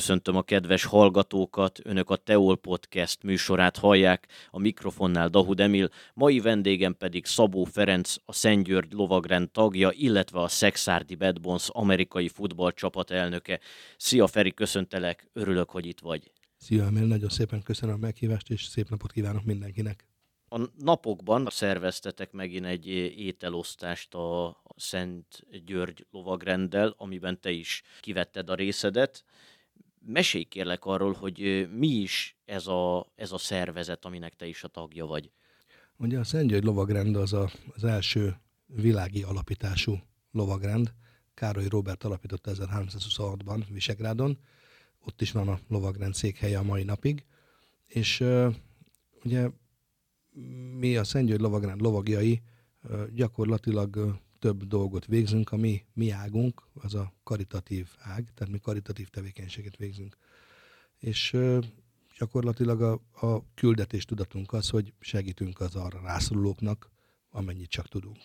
Köszöntöm a kedves hallgatókat, önök a Teol Podcast műsorát hallják, a mikrofonnál Dahud Emil, mai vendégem pedig Szabó Ferenc, a Szentgyörgy lovagrend tagja, illetve a Szexárdi Bad Bones amerikai futballcsapat elnöke. Szia Feri, köszöntelek, örülök, hogy itt vagy. Szia Emil, nagyon szépen köszönöm a meghívást, és szép napot kívánok mindenkinek. A napokban szerveztetek megint egy ételosztást a Szent György lovagrenddel, amiben te is kivetted a részedet mesélj kérlek arról, hogy mi is ez a, ez a szervezet, aminek te is a tagja vagy. Ugye a Szent György lovagrend az a, az első világi alapítású lovagrend. Károly Robert alapította 1326-ban Visegrádon. Ott is van a lovagrend székhelye a mai napig. És uh, ugye mi a Szent György lovagrend lovagjai gyakorlatilag több dolgot végzünk, a mi, mi águnk, az a karitatív ág, tehát mi karitatív tevékenységet végzünk. És gyakorlatilag a, a küldetés tudatunk az, hogy segítünk az arra rászorulóknak, amennyit csak tudunk.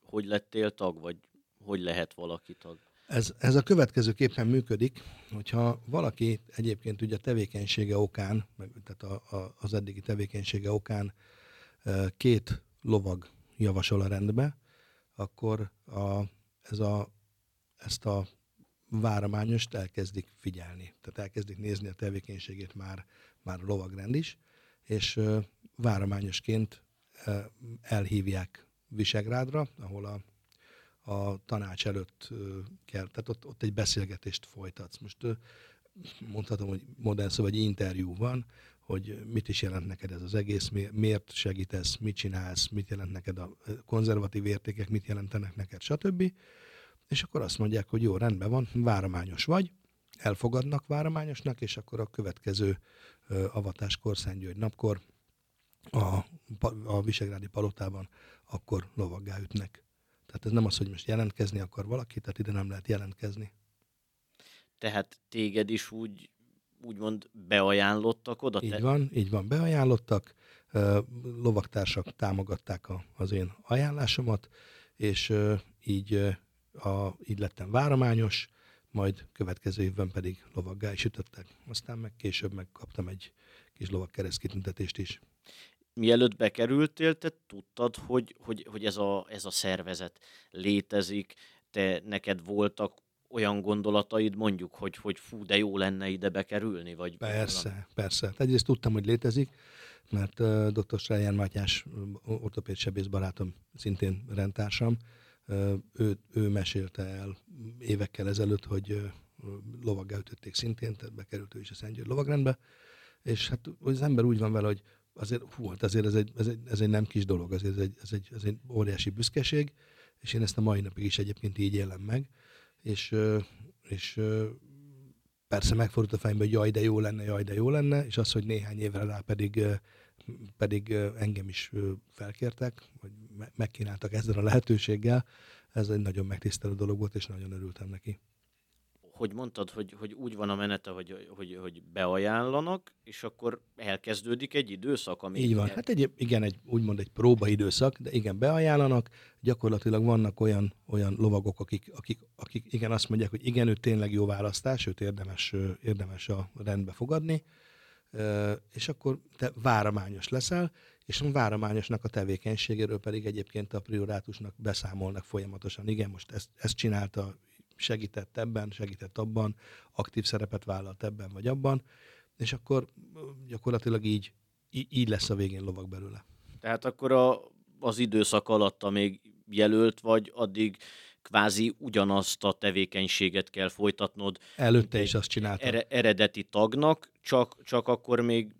Hogy lettél tag, vagy hogy lehet valaki tag? Ez, ez a következőképpen működik, hogyha valaki egyébként ugye a tevékenysége okán, meg, tehát a, a, az eddigi tevékenysége okán két lovag javasol a rendbe, akkor a, ez a, ezt a várományost elkezdik figyelni. Tehát elkezdik nézni a tevékenységét már, már a lovagrend is, és várományosként elhívják Visegrádra, ahol a, a tanács előtt kell, tehát ott, ott egy beszélgetést folytatsz. Most mondhatom, hogy modern szó, vagy interjú van, hogy mit is jelent neked ez az egész, miért segítesz, mit csinálsz, mit jelent neked a konzervatív értékek, mit jelentenek neked, stb. És akkor azt mondják, hogy jó, rendben van, várományos vagy, elfogadnak várományosnak, és akkor a következő avatáskor, Szentgyörgy napkor a, a Visegrádi palotában akkor lovaggá ütnek. Tehát ez nem az, hogy most jelentkezni akar valaki, tehát ide nem lehet jelentkezni. Tehát téged is úgy úgymond beajánlottak oda? Így van, így van, beajánlottak, lovaktársak támogatták a, az én ajánlásomat, és így, a, így lettem várományos, majd következő évben pedig lovaggá is ütöttek. Aztán meg később megkaptam egy kis lovak keresztkitüntetést is. Mielőtt bekerültél, te tudtad, hogy, hogy, hogy ez, a, ez a szervezet létezik, te neked voltak olyan gondolataid mondjuk, hogy, hogy fú, de jó lenne ide bekerülni? Vagy persze, valami? persze. Hát egyrészt tudtam, hogy létezik, mert uh, dr. Sráján Mátyás, ortopéd sebész barátom, szintén rendtársam, uh, ő, ő mesélte el évekkel ezelőtt, hogy uh, lovaggá ütötték szintén, tehát bekerült ő is a Szentgyőr lovagrendbe, és hát az ember úgy van vele, hogy azért, hú, hát azért ez egy, ez egy, ez egy nem kis dolog, azért ez egy, ez, egy, ez egy óriási büszkeség, és én ezt a mai napig is egyébként így élem meg, és, és persze megfordult a fejembe, hogy jaj, de jó lenne, jaj, de jó lenne, és az, hogy néhány évre rá pedig, pedig engem is felkértek, vagy megkínáltak ezzel a lehetőséggel, ez egy nagyon megtisztelő dolog volt, és nagyon örültem neki hogy mondtad, hogy, hogy úgy van a menete, hogy, hogy, hogy beajánlanak, és akkor elkezdődik egy időszak, ami... Így van, el... hát egy, igen, egy, úgymond egy próbaidőszak, de igen, beajánlanak, gyakorlatilag vannak olyan, olyan lovagok, akik, akik, akik igen azt mondják, hogy igen, ő tényleg jó választás, őt érdemes, érdemes a rendbe fogadni, és akkor te várományos leszel, és a várományosnak a tevékenységéről pedig egyébként a priorátusnak beszámolnak folyamatosan. Igen, most ezt, ezt csinálta, segített ebben, segített abban, aktív szerepet vállalt ebben vagy abban, és akkor gyakorlatilag így, így lesz a végén lovak belőle. Tehát akkor a, az időszak alatt, amíg jelölt vagy, addig kvázi ugyanazt a tevékenységet kell folytatnod. Előtte is azt csináltam. Ere, eredeti tagnak, csak, csak akkor még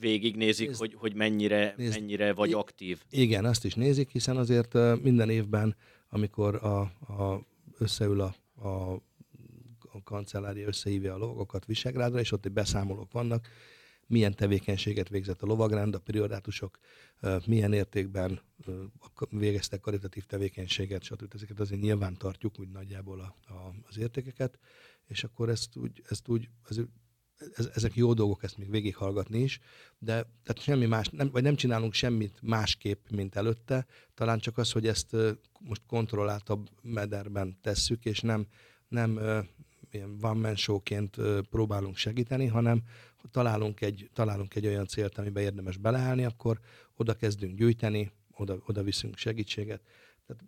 végignézik, nézd, hogy, hogy mennyire, nézd, mennyire vagy aktív. Igen, azt is nézik, hiszen azért minden évben, amikor a, a összeül a, a, a kancellária, összehívja a lovagokat Visegrádra, és ott egy beszámolók vannak, milyen tevékenységet végzett a lovagrend, a priorátusok, milyen értékben végeztek karitatív tevékenységet, stb. Ezeket azért nyilván tartjuk úgy nagyjából a, a, az értékeket, és akkor ezt úgy, ezt úgy ez, ez, ezek jó dolgok ezt még végighallgatni is, de tehát semmi más, nem, vagy nem csinálunk semmit másképp, mint előtte, talán csak az, hogy ezt most kontrolláltabb mederben tesszük, és nem, nem ilyen one showként próbálunk segíteni, hanem találunk egy, találunk egy olyan célt, amiben érdemes beleállni, akkor oda kezdünk gyűjteni, oda, oda viszünk segítséget. Tehát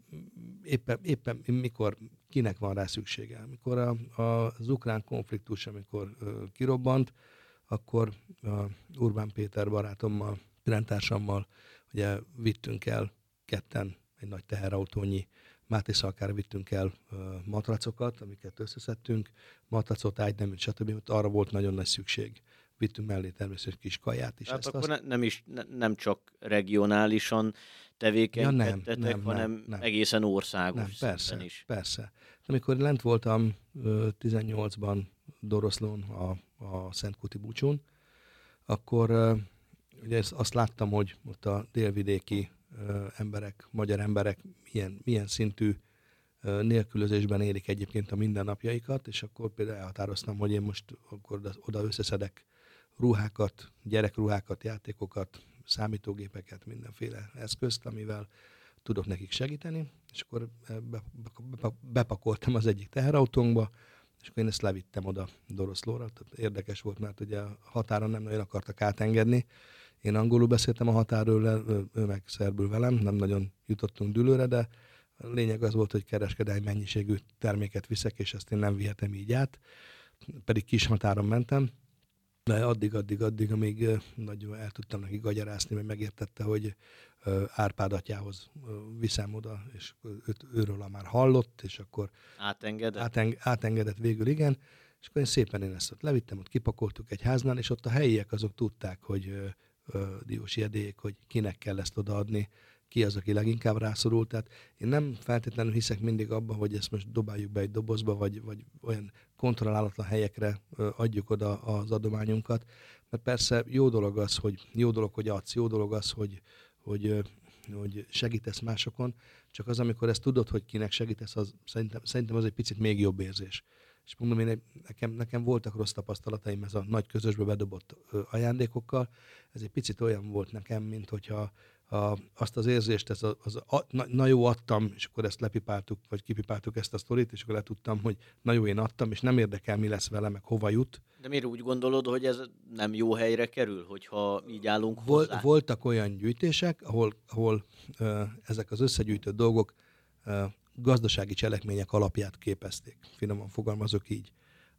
éppen, éppen mikor kinek van rá szüksége. Mikor a, a, az ukrán konfliktus, amikor ö, kirobbant, akkor a Urbán Péter barátommal, rendtársammal ugye vittünk el ketten egy nagy teherautónyi Máté Szalkára vittünk el uh, matracokat, amiket összeszedtünk, matracot, ágyneműt, stb. Arra volt nagyon nagy szükség. Vittünk mellé természetesen kis kaját is. Tehát ezt akkor azt... ne, nem is ne, nem csak regionálisan tevékenykedtetek, ja, nem, nem, hanem nem, nem. egészen országos nem, persze, is. Persze. Amikor lent voltam uh, 18-ban Doroszlón a, a Szentkuti búcsún, akkor ugye azt láttam, hogy ott a délvidéki emberek, magyar emberek milyen, milyen szintű nélkülözésben élik egyébként a mindennapjaikat, és akkor például elhatároztam, hogy én most akkor oda összeszedek ruhákat, gyerekruhákat, játékokat, számítógépeket, mindenféle eszközt, amivel tudok nekik segíteni, és akkor bepakoltam az egyik teherautónkba, és akkor én ezt levittem oda Doroszlóra. Érdekes volt, mert ugye a határon nem nagyon akartak átengedni, én angolul beszéltem a határőrrel, ő meg szerbül velem, nem nagyon jutottunk dülőre, de a lényeg az volt, hogy kereskedelmi mennyiségű terméket viszek, és ezt én nem vihetem így át, pedig kis határon mentem, de addig, addig, addig, amíg nagyon el tudtam neki gagyarászni, mert megértette, hogy Árpád atyához viszem oda, és őt, őről már hallott, és akkor átengedett, áteng, átengedett végül, igen, és akkor én szépen én ezt ott levittem, ott kipakoltuk egy háznál, és ott a helyiek azok tudták, hogy diósi edélyek, hogy kinek kell ezt odaadni, ki az, aki leginkább rászorult. Tehát én nem feltétlenül hiszek mindig abba, hogy ezt most dobáljuk be egy dobozba, vagy, vagy olyan kontrollálatlan helyekre adjuk oda az adományunkat. Mert persze jó dolog az, hogy jó dolog, hogy adsz, jó dolog az, hogy, hogy, hogy segítesz másokon, csak az, amikor ezt tudod, hogy kinek segítesz, az szerintem, szerintem az egy picit még jobb érzés. És mondom, én, nekem, nekem voltak rossz tapasztalataim ez a nagy közösbe bedobott ajándékokkal. Ez egy picit olyan volt nekem, mint hogyha a, azt az érzést, ez az, az a, na, na jó, adtam, és akkor ezt lepipáltuk, vagy kipipáltuk ezt a sztorit, és akkor letudtam, hogy na jó, én adtam, és nem érdekel, mi lesz vele, meg hova jut. De miért úgy gondolod, hogy ez nem jó helyre kerül, hogyha így állunk Vol, hozzá? Voltak olyan gyűjtések, ahol, ahol uh, ezek az összegyűjtött dolgok uh, gazdasági cselekmények alapját képezték. Finoman fogalmazok így.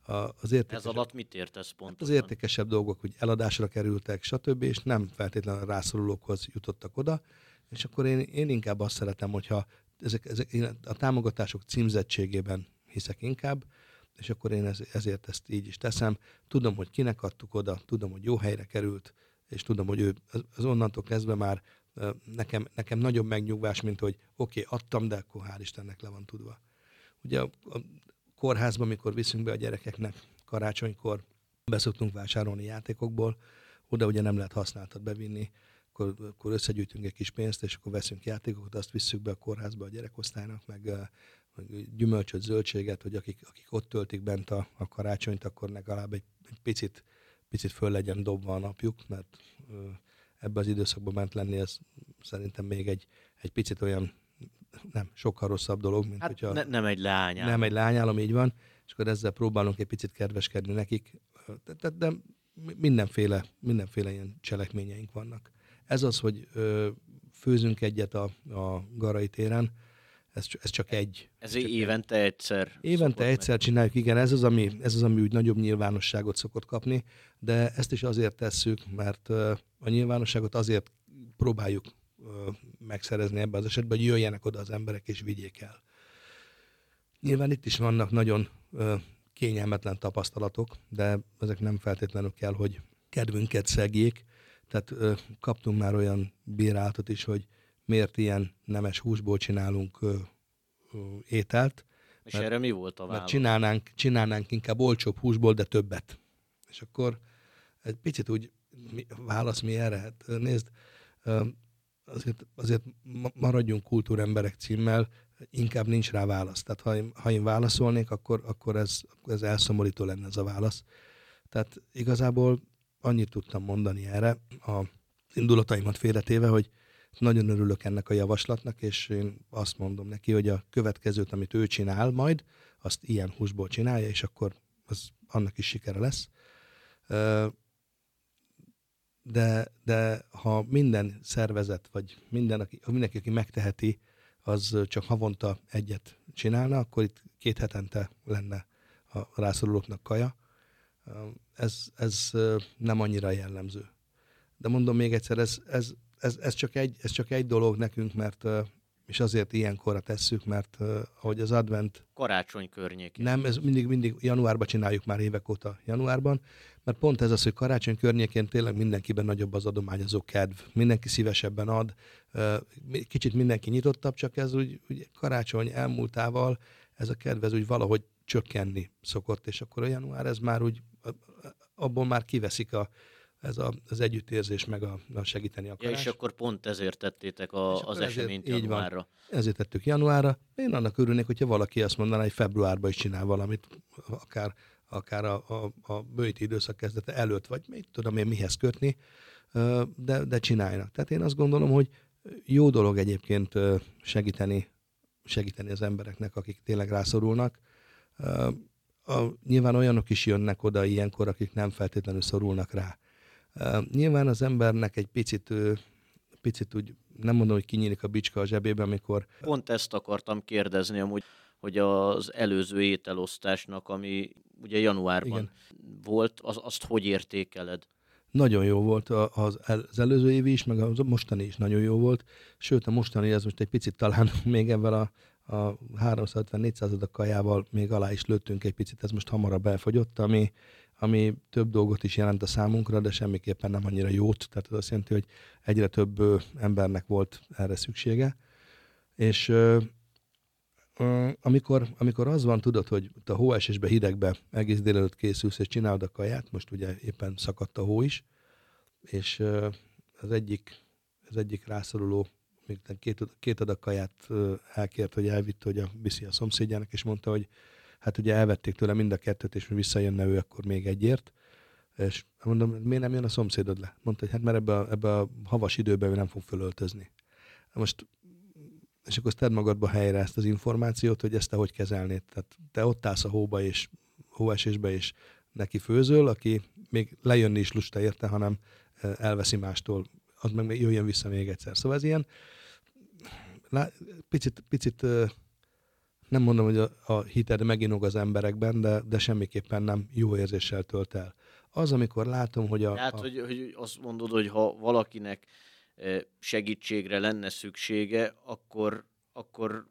Az értékesebb, Ez alatt mit értesz pontosan? Az értékesebb dolgok, hogy eladásra kerültek, stb., és nem feltétlenül rászorulókhoz jutottak oda, és akkor én, én inkább azt szeretem, hogyha ezek, ezek, én a támogatások címzettségében hiszek inkább, és akkor én ez, ezért ezt így is teszem. Tudom, hogy kinek adtuk oda, tudom, hogy jó helyre került, és tudom, hogy ő az onnantól kezdve már nekem, nekem nagyobb megnyugvás, mint hogy oké, okay, adtam, de akkor hál' Istennek le van tudva. Ugye a, a kórházban, amikor viszünk be a gyerekeknek karácsonykor, beszoktunk vásárolni játékokból, oda ugye nem lehet használtat bevinni, akkor, akkor összegyűjtünk egy kis pénzt, és akkor veszünk játékokat, azt visszük be a kórházba a gyerekosztálynak, meg, meg gyümölcsöt, zöldséget, hogy akik, akik ott töltik bent a, a karácsonyt, akkor legalább egy, egy picit, picit föl legyen dobva a napjuk, mert ebbe az időszakban ment lenni, ez szerintem még egy, egy picit olyan, nem, sokkal rosszabb dolog, mint hát hogyha... Ne, nem egy lányálom. Nem egy lányálom, így van, és akkor ezzel próbálunk egy picit kedveskedni nekik, de, de, de mindenféle, mindenféle ilyen cselekményeink vannak. Ez az, hogy ö, főzünk egyet a, a Garai téren, ez, ez csak egy. Ez csak évente egy. egyszer. Évente egyszer meg. csináljuk, igen, ez az, ami, ez az, ami úgy nagyobb nyilvánosságot szokott kapni, de ezt is azért tesszük, mert a nyilvánosságot azért próbáljuk megszerezni ebben az esetben, hogy jöjjenek oda az emberek és vigyék el. Nyilván itt is vannak nagyon kényelmetlen tapasztalatok, de ezek nem feltétlenül kell, hogy kedvünket szegjék. Tehát kaptunk már olyan bírálatot is, hogy miért ilyen nemes húsból csinálunk ö, ö, ételt. És mert, erre mi volt a válasz? Mert csinálnánk, csinálnánk inkább olcsóbb húsból, de többet. És akkor egy picit úgy mi, válasz mi erre? Hát nézd, azért, azért maradjunk kultúremberek címmel, inkább nincs rá válasz. Tehát ha én, ha én válaszolnék, akkor, akkor ez, ez elszomorító lenne ez a válasz. Tehát igazából annyit tudtam mondani erre, a indulataimat félretéve, hogy Nagyon örülök ennek a javaslatnak, és én azt mondom neki, hogy a következőt, amit ő csinál majd, azt ilyen húsból csinálja, és akkor az annak is sikere lesz. De, de ha minden szervezet, vagy minden, aki, mindenki, aki megteheti, az csak havonta egyet csinálna, akkor itt két hetente lenne a rászorulóknak kaja. Ez, ez nem annyira jellemző. De mondom még egyszer, ez, ez, ez, ez, csak, egy, ez csak egy dolog nekünk, mert és azért ilyenkorra tesszük, mert uh, ahogy az advent... Karácsony környékén. Nem, ez mindig, mindig januárban csináljuk már évek óta januárban, mert pont ez az, hogy karácsony környékén tényleg mindenkiben nagyobb az adományozó kedv, mindenki szívesebben ad, uh, kicsit mindenki nyitottabb, csak ez úgy, úgy karácsony elmúltával ez a kedv ez úgy valahogy csökkenni szokott, és akkor a január ez már úgy, abból már kiveszik a, ez a, az együttérzés meg a, a segíteni akarás. Ja, és akkor pont ezért tettétek a, az ezért, eseményt januárra. Van. Ezért tettük januárra. Én annak örülnék, hogyha valaki azt mondaná, hogy februárban is csinál valamit, akár, akár a, a, a bőti időszak kezdete előtt, vagy még tudom én mihez kötni, de, de csináljanak. Tehát én azt gondolom, hogy jó dolog egyébként segíteni, segíteni az embereknek, akik tényleg rászorulnak. A, nyilván olyanok is jönnek oda ilyenkor, akik nem feltétlenül szorulnak rá. Nyilván az embernek egy picit, picit úgy, nem mondom, hogy kinyílik a bicska a zsebébe, amikor... Pont ezt akartam kérdezni amúgy, hogy az előző ételosztásnak, ami ugye januárban Igen. volt, az, azt hogy értékeled? Nagyon jó volt az, az előző évi is, meg a mostani is nagyon jó volt. Sőt, a mostani ez most egy picit talán még ebben a, a 350-400 kajával még alá is lőttünk egy picit, ez most hamarabb elfogyott, ami, ami több dolgot is jelent a számunkra, de semmiképpen nem annyira jót. Tehát ez azt jelenti, hogy egyre több embernek volt erre szüksége. És amikor, amikor az van, tudod, hogy a hóesésbe, hidegbe egész délelőtt készülsz, és csinálod a kaját, most ugye éppen szakadt a hó is, és az egyik, az egyik rászoruló még két, két adag kaját elkért, hogy elvitt, hogy a, viszi a szomszédjának, és mondta, hogy hát ugye elvették tőle mind a kettőt, és visszajönne ő akkor még egyért. És mondom, miért nem jön a szomszédod le? Mondta, hogy hát mert ebbe a, ebbe a havas időben ő nem fog fölöltözni. Most, és akkor tedd magadba helyre ezt az információt, hogy ezt te hogy kezelnéd. Tehát te ott állsz a hóba és hóesésbe, és neki főzöl, aki még lejönni is lusta érte, hanem elveszi mástól, az meg jöjjön vissza még egyszer. Szóval ez ilyen picit, picit nem mondom, hogy a, a hited meginog az emberekben, de, de semmiképpen nem jó érzéssel tölt el. Az, amikor látom, hogy a... Tehát, a... Hogy, hogy azt mondod, hogy ha valakinek e, segítségre lenne szüksége, akkor, akkor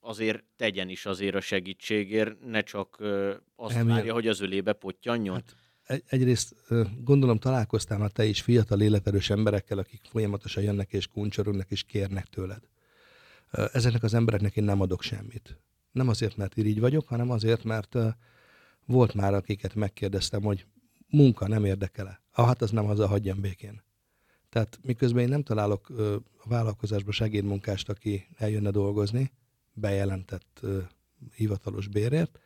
azért tegyen is azért a segítségért, ne csak e, azt Elmér... várja, hogy az ölébe pottyanjon. Hát, egy, egyrészt gondolom találkoztál már te is fiatal életerős emberekkel, akik folyamatosan jönnek és kuncsorognak és kérnek tőled. Ezeknek az embereknek én nem adok semmit. Nem azért, mert irigy vagyok, hanem azért, mert volt már, akiket megkérdeztem, hogy munka nem érdekele. Ah, hát az nem haza, hagyjam békén. Tehát miközben én nem találok a vállalkozásba segédmunkást, aki eljönne dolgozni, bejelentett hivatalos bérért,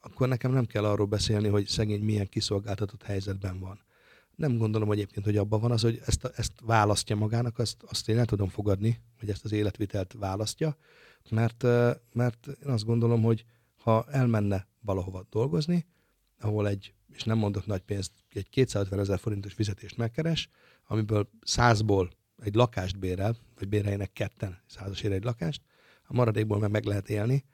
akkor nekem nem kell arról beszélni, hogy szegény milyen kiszolgáltatott helyzetben van. Nem gondolom egyébként, hogy abban van az, hogy ezt, ezt választja magának, azt, azt én el tudom fogadni, hogy ezt az életvitelt választja, mert, mert én azt gondolom, hogy ha elmenne valahova dolgozni, ahol egy, és nem mondok nagy pénzt, egy 250 ezer forintos fizetést megkeres, amiből százból egy lakást bérel, vagy béreljenek ketten százasért egy lakást, a maradékból meg meg lehet élni,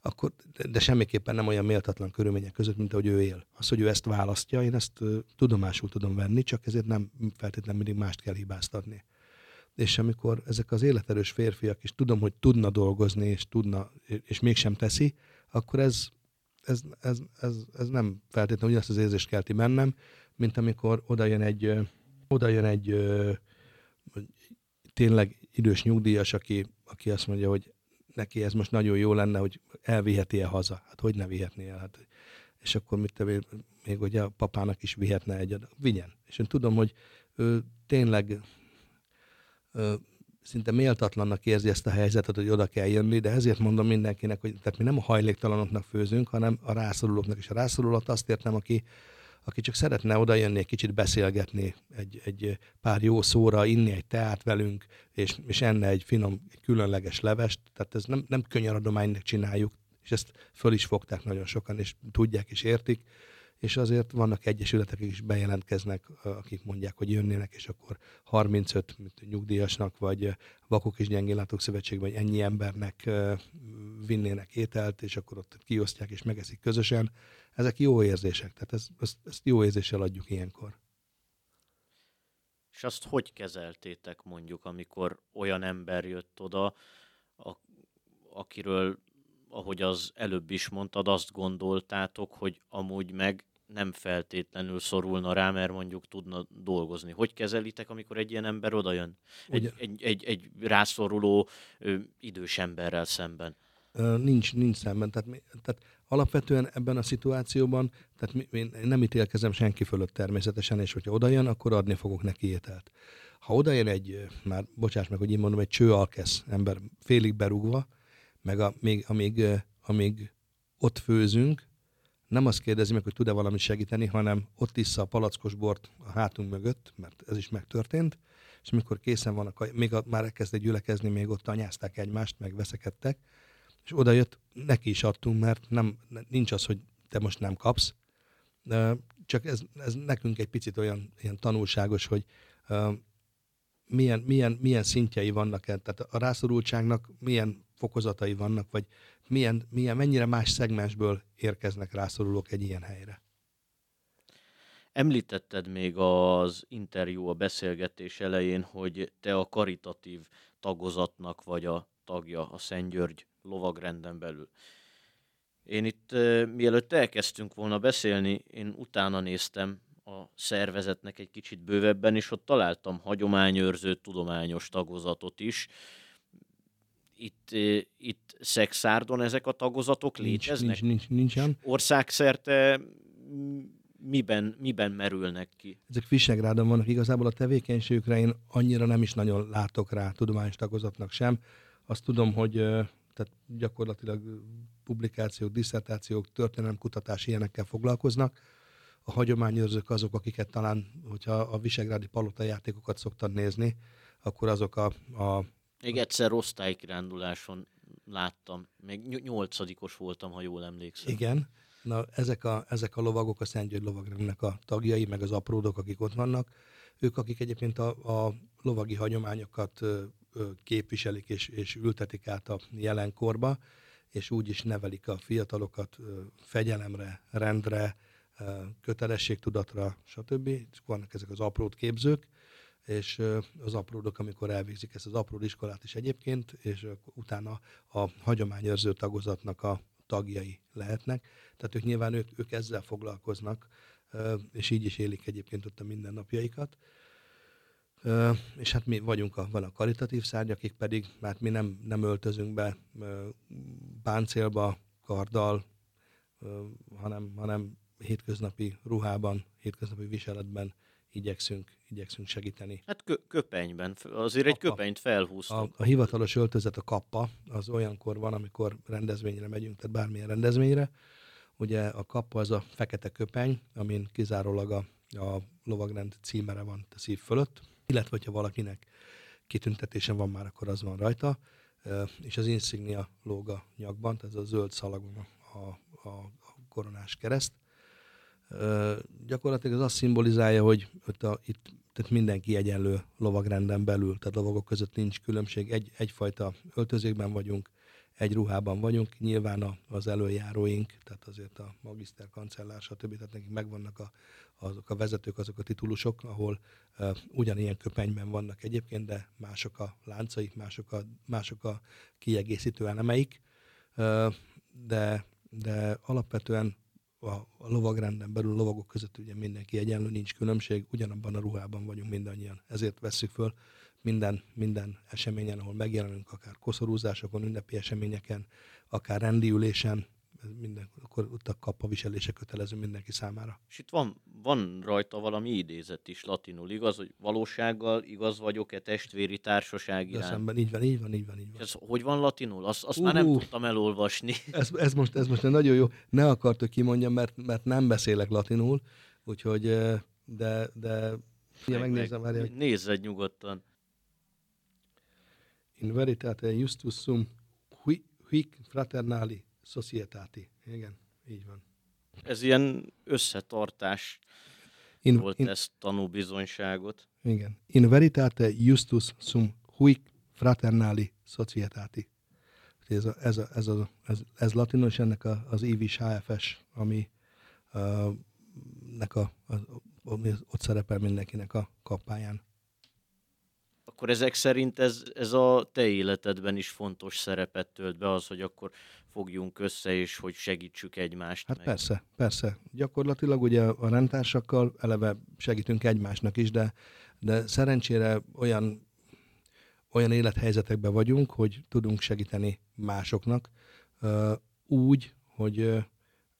akkor, de semmiképpen nem olyan méltatlan körülmények között, mint ahogy ő él. Az, hogy ő ezt választja, én ezt tudomásul tudom venni, csak ezért nem feltétlenül mindig mást kell hibáztatni és amikor ezek az életerős férfiak, és tudom, hogy tudna dolgozni, és tudna, és mégsem teszi, akkor ez, ez, ez, ez, ez nem feltétlenül ugyanazt az érzést kelti mennem, mint amikor oda jön egy, oda jön egy tényleg idős nyugdíjas, aki, aki azt mondja, hogy neki ez most nagyon jó lenne, hogy elviheti-e haza. Hát hogy ne vihetné el? Hát, és akkor mit te, még ugye a papának is vihetne egy adag. Vigyen. És én tudom, hogy ő tényleg szinte méltatlannak érzi ezt a helyzetet, hogy oda kell jönni, de ezért mondom mindenkinek, hogy tehát mi nem a hajléktalanoknak főzünk, hanem a rászorulóknak. És a rászorulót azt értem, aki, aki csak szeretne oda jönni, egy kicsit beszélgetni, egy, egy pár jó szóra, inni egy teát velünk, és, és enne egy finom, egy különleges levest. Tehát ez nem, nem könyaradománynak csináljuk, és ezt föl is fogták nagyon sokan, és tudják és értik és azért vannak egyesületek, akik is bejelentkeznek, akik mondják, hogy jönnének, és akkor 35 nyugdíjasnak, vagy Vakok és Gyengénlátók Szövetség, vagy ennyi embernek vinnének ételt, és akkor ott kiosztják és megeszik közösen. Ezek jó érzések, tehát ezt, ezt jó érzéssel adjuk ilyenkor. És azt hogy kezeltétek mondjuk, amikor olyan ember jött oda, a, akiről ahogy az előbb is mondtad, azt gondoltátok, hogy amúgy meg nem feltétlenül szorulna rá, mert mondjuk tudna dolgozni. Hogy kezelitek, amikor egy ilyen ember odajön? Egy, egy, egy, egy rászoruló ö, idős emberrel szemben? Nincs, nincs szemben. Tehát, tehát alapvetően ebben a szituációban, tehát én nem ítélkezem senki fölött természetesen, és hogyha odajön, akkor adni fogok neki ételt. Ha odajön egy, már bocsáss meg, hogy én mondom, egy csőalkesz ember félig berúgva, meg a, még, amíg, amíg ott főzünk, nem azt kérdezi meg, hogy tud-e valami segíteni, hanem ott issza a palackos bort a hátunk mögött, mert ez is megtörtént, és mikor készen van, a, még a, már elkezdett gyülekezni, még ott anyázták egymást, meg veszekedtek, és oda jött, neki is adtunk, mert nem, nincs az, hogy te most nem kapsz, csak ez, ez nekünk egy picit olyan ilyen tanulságos, hogy milyen, milyen, milyen szintjei vannak, tehát a rászorultságnak milyen fokozatai vannak, vagy milyen, milyen, mennyire más szegmensből érkeznek rászorulók egy ilyen helyre. Említetted még az interjú, a beszélgetés elején, hogy te a karitatív tagozatnak vagy a tagja a Szent György lovagrenden belül. Én itt, mielőtt elkezdtünk volna beszélni, én utána néztem a szervezetnek egy kicsit bővebben, és ott találtam hagyományőrző tudományos tagozatot is, itt, itt Szexárdon ezek a tagozatok nincs, léteznek? Nincs, nincs, nincsen. Országszerte miben, miben merülnek ki? Ezek Visegrádon vannak, igazából a tevékenységükre én annyira nem is nagyon látok rá tudományos tagozatnak sem. Azt tudom, hogy tehát gyakorlatilag publikációk, diszertációk, történelemkutatás ilyenekkel foglalkoznak. A hagyományőrzők azok, akiket talán, hogyha a visegrádi palota játékokat szoktad nézni, akkor azok a, a még egyszer osztálykiránduláson láttam. Még nyolcadikos voltam, ha jól emlékszem. Igen. Na, ezek a, ezek a lovagok a Szent György lovagrendnek a tagjai, meg az apródok, akik ott vannak. Ők, akik egyébként a, a lovagi hagyományokat ö, ö, képviselik és, és ültetik át a jelenkorba, és úgy is nevelik a fiatalokat ö, fegyelemre, rendre, kötelességtudatra, stb. Vannak ezek az aprót képzők, és az apródok, amikor elvégzik ezt az apród iskolát is egyébként, és utána a hagyományőrző tagozatnak a tagjai lehetnek. Tehát ők nyilván ők, ők ezzel foglalkoznak, és így is élik egyébként ott a mindennapjaikat. És hát mi vagyunk a, van a karitatív szárny, akik pedig, hát mi nem, nem öltözünk be páncélba, karddal, hanem, hanem hétköznapi ruhában, hétköznapi viseletben igyekszünk, igyekszünk segíteni. Hát kö- köpenyben, azért kappa. egy köpenyt felhúztunk. A, a hivatalos öltözet a kappa, az olyankor van, amikor rendezvényre megyünk, tehát bármilyen rendezvényre. Ugye a kappa az a fekete köpeny, amin kizárólag a, a lovagrend címere van a szív fölött, illetve hogyha valakinek kitüntetése van már, akkor az van rajta, és az insignia lóg a nyakban, tehát ez a zöld szalagon a, a, a koronás kereszt gyakorlatilag az azt szimbolizálja, hogy ott a, itt tehát mindenki egyenlő lovagrenden belül, tehát lovagok között nincs különbség, egy, egyfajta öltözékben vagyunk, egy ruhában vagyunk, nyilván az előjáróink, tehát azért a magiszter, kancellár, stb. Tehát nekik megvannak a, azok a vezetők, azok a titulusok, ahol uh, ugyanilyen köpenyben vannak egyébként, de mások a láncaik, mások a, mások a kiegészítő elemeik, uh, de, de alapvetően a, a lovagrenden belül, a lovagok között ugye mindenki egyenlő, nincs különbség, ugyanabban a ruhában vagyunk mindannyian. Ezért vesszük föl minden, minden eseményen, ahol megjelenünk, akár koszorúzásokon, ünnepi eseményeken, akár rendiülésen, minden, akkor ott a kappa viselése kötelező mindenki számára. És itt van, van rajta valami idézet is latinul, igaz, hogy valósággal igaz vagyok-e testvéri társaság iránt? Szemben, így van, így van, így van. Így van. Ez hogy van latinul? Azt, azt uh, már nem tudtam elolvasni. Ez, ez, most, ez most nagyon jó. Ne akart, hogy kimondjam, mert, mert nem beszélek latinul, Úgyhogy, de, de ja, megnézem, meg, hogy... Nézzed nyugodtan. In veritate justus sum hic fraternali societati. Igen, így van. Ez ilyen összetartás in, volt in, ez tanúbizonyságot. Igen. In veritate justus sum huic fraternali societati. Ez, a, ez, a, ez, a, ez, ez latinos, ennek a, az IVIS HFS, ami uh, nek a, a, ami ott szerepel mindenkinek a kappáján. Akkor ezek szerint ez, ez a te életedben is fontos szerepet tölt be az, hogy akkor fogjunk össze, és hogy segítsük egymást. Hát meg. persze, persze. Gyakorlatilag ugye a rendtársakkal eleve segítünk egymásnak is, de, de szerencsére olyan, olyan élethelyzetekben vagyunk, hogy tudunk segíteni másoknak úgy, hogy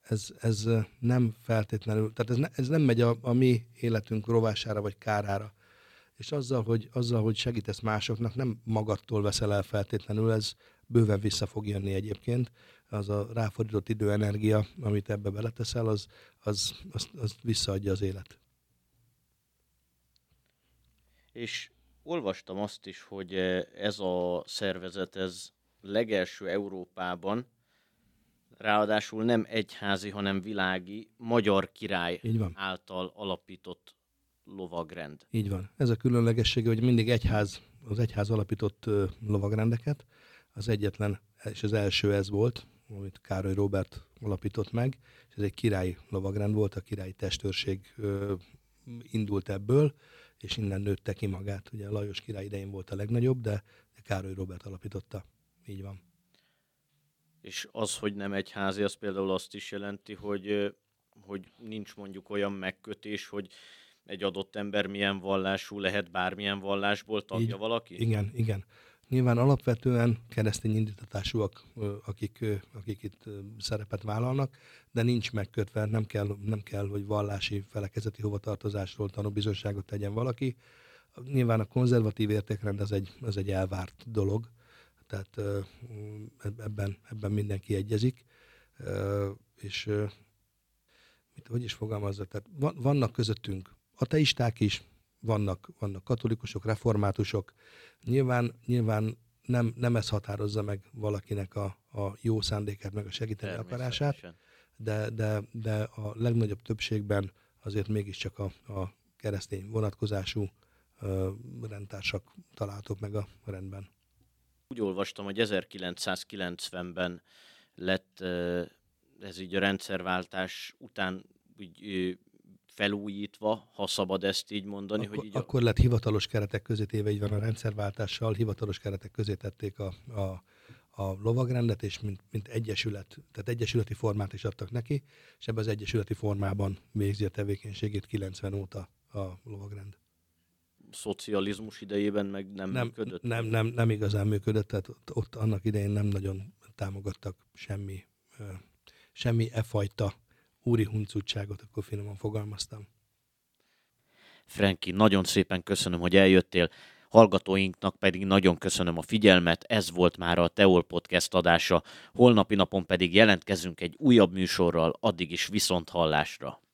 ez, ez nem feltétlenül, tehát ez, ne, ez nem megy a, a mi életünk rovására vagy kárára. És azzal hogy, azzal, hogy segítesz másoknak, nem magadtól veszel el feltétlenül, ez bőven vissza fog jönni egyébként. Az a ráfordított időenergia, amit ebbe beleteszel, az, az, az, az visszaadja az élet. És olvastam azt is, hogy ez a szervezet, ez legelső Európában, ráadásul nem egyházi, hanem világi magyar király által alapított lovagrend. Így van. Ez a különlegessége, hogy mindig egyház, az egyház alapított lovagrendeket, az egyetlen, és az első ez volt, amit Károly Robert alapított meg, és ez egy királyi lovagrend volt, a királyi testőrség indult ebből, és innen nőtte ki magát. Ugye Lajos király idején volt a legnagyobb, de Károly Robert alapította. Így van. És az, hogy nem egyházi, az például azt is jelenti, hogy, hogy nincs mondjuk olyan megkötés, hogy egy adott ember milyen vallású lehet bármilyen vallásból tagja Így, valaki? Igen, igen. Nyilván alapvetően keresztény indítatásúak, akik, akik itt szerepet vállalnak, de nincs megkötve, nem kell, nem kell hogy vallási felekezeti hovatartozásról tanúbizonyságot tegyen valaki. Nyilván a konzervatív értékrend az egy, az egy elvárt dolog, tehát ebben, ebben mindenki egyezik, és mit, hogy is fogalmazza, tehát vannak közöttünk ateisták is, vannak, vannak katolikusok, reformátusok. Nyilván, nyilván nem, nem ez határozza meg valakinek a, a jó szándékát, meg a segíteni akarását, de, de, de a legnagyobb többségben azért mégiscsak a, a keresztény vonatkozású ö, rendtársak találhatók meg a rendben. Úgy olvastam, hogy 1990-ben lett ez így a rendszerváltás után úgy felújítva, ha szabad ezt így mondani. Akkor, hogy így akkor lett hivatalos keretek közé téve, így van a rendszerváltással, hivatalos keretek közé tették a, a, a lovagrendet, és mint, mint egyesület, tehát egyesületi formát is adtak neki, és ebben az egyesületi formában végzi a tevékenységét 90 óta a lovagrend. Szocializmus idejében meg nem, nem működött? Nem, nem, nem igazán működött, tehát ott, ott annak idején nem nagyon támogattak semmi, semmi e fajta úri huncutságot, akkor finoman fogalmaztam. Frenki, nagyon szépen köszönöm, hogy eljöttél. Hallgatóinknak pedig nagyon köszönöm a figyelmet, ez volt már a Teol Podcast adása, holnapi napon pedig jelentkezünk egy újabb műsorral, addig is viszont hallásra.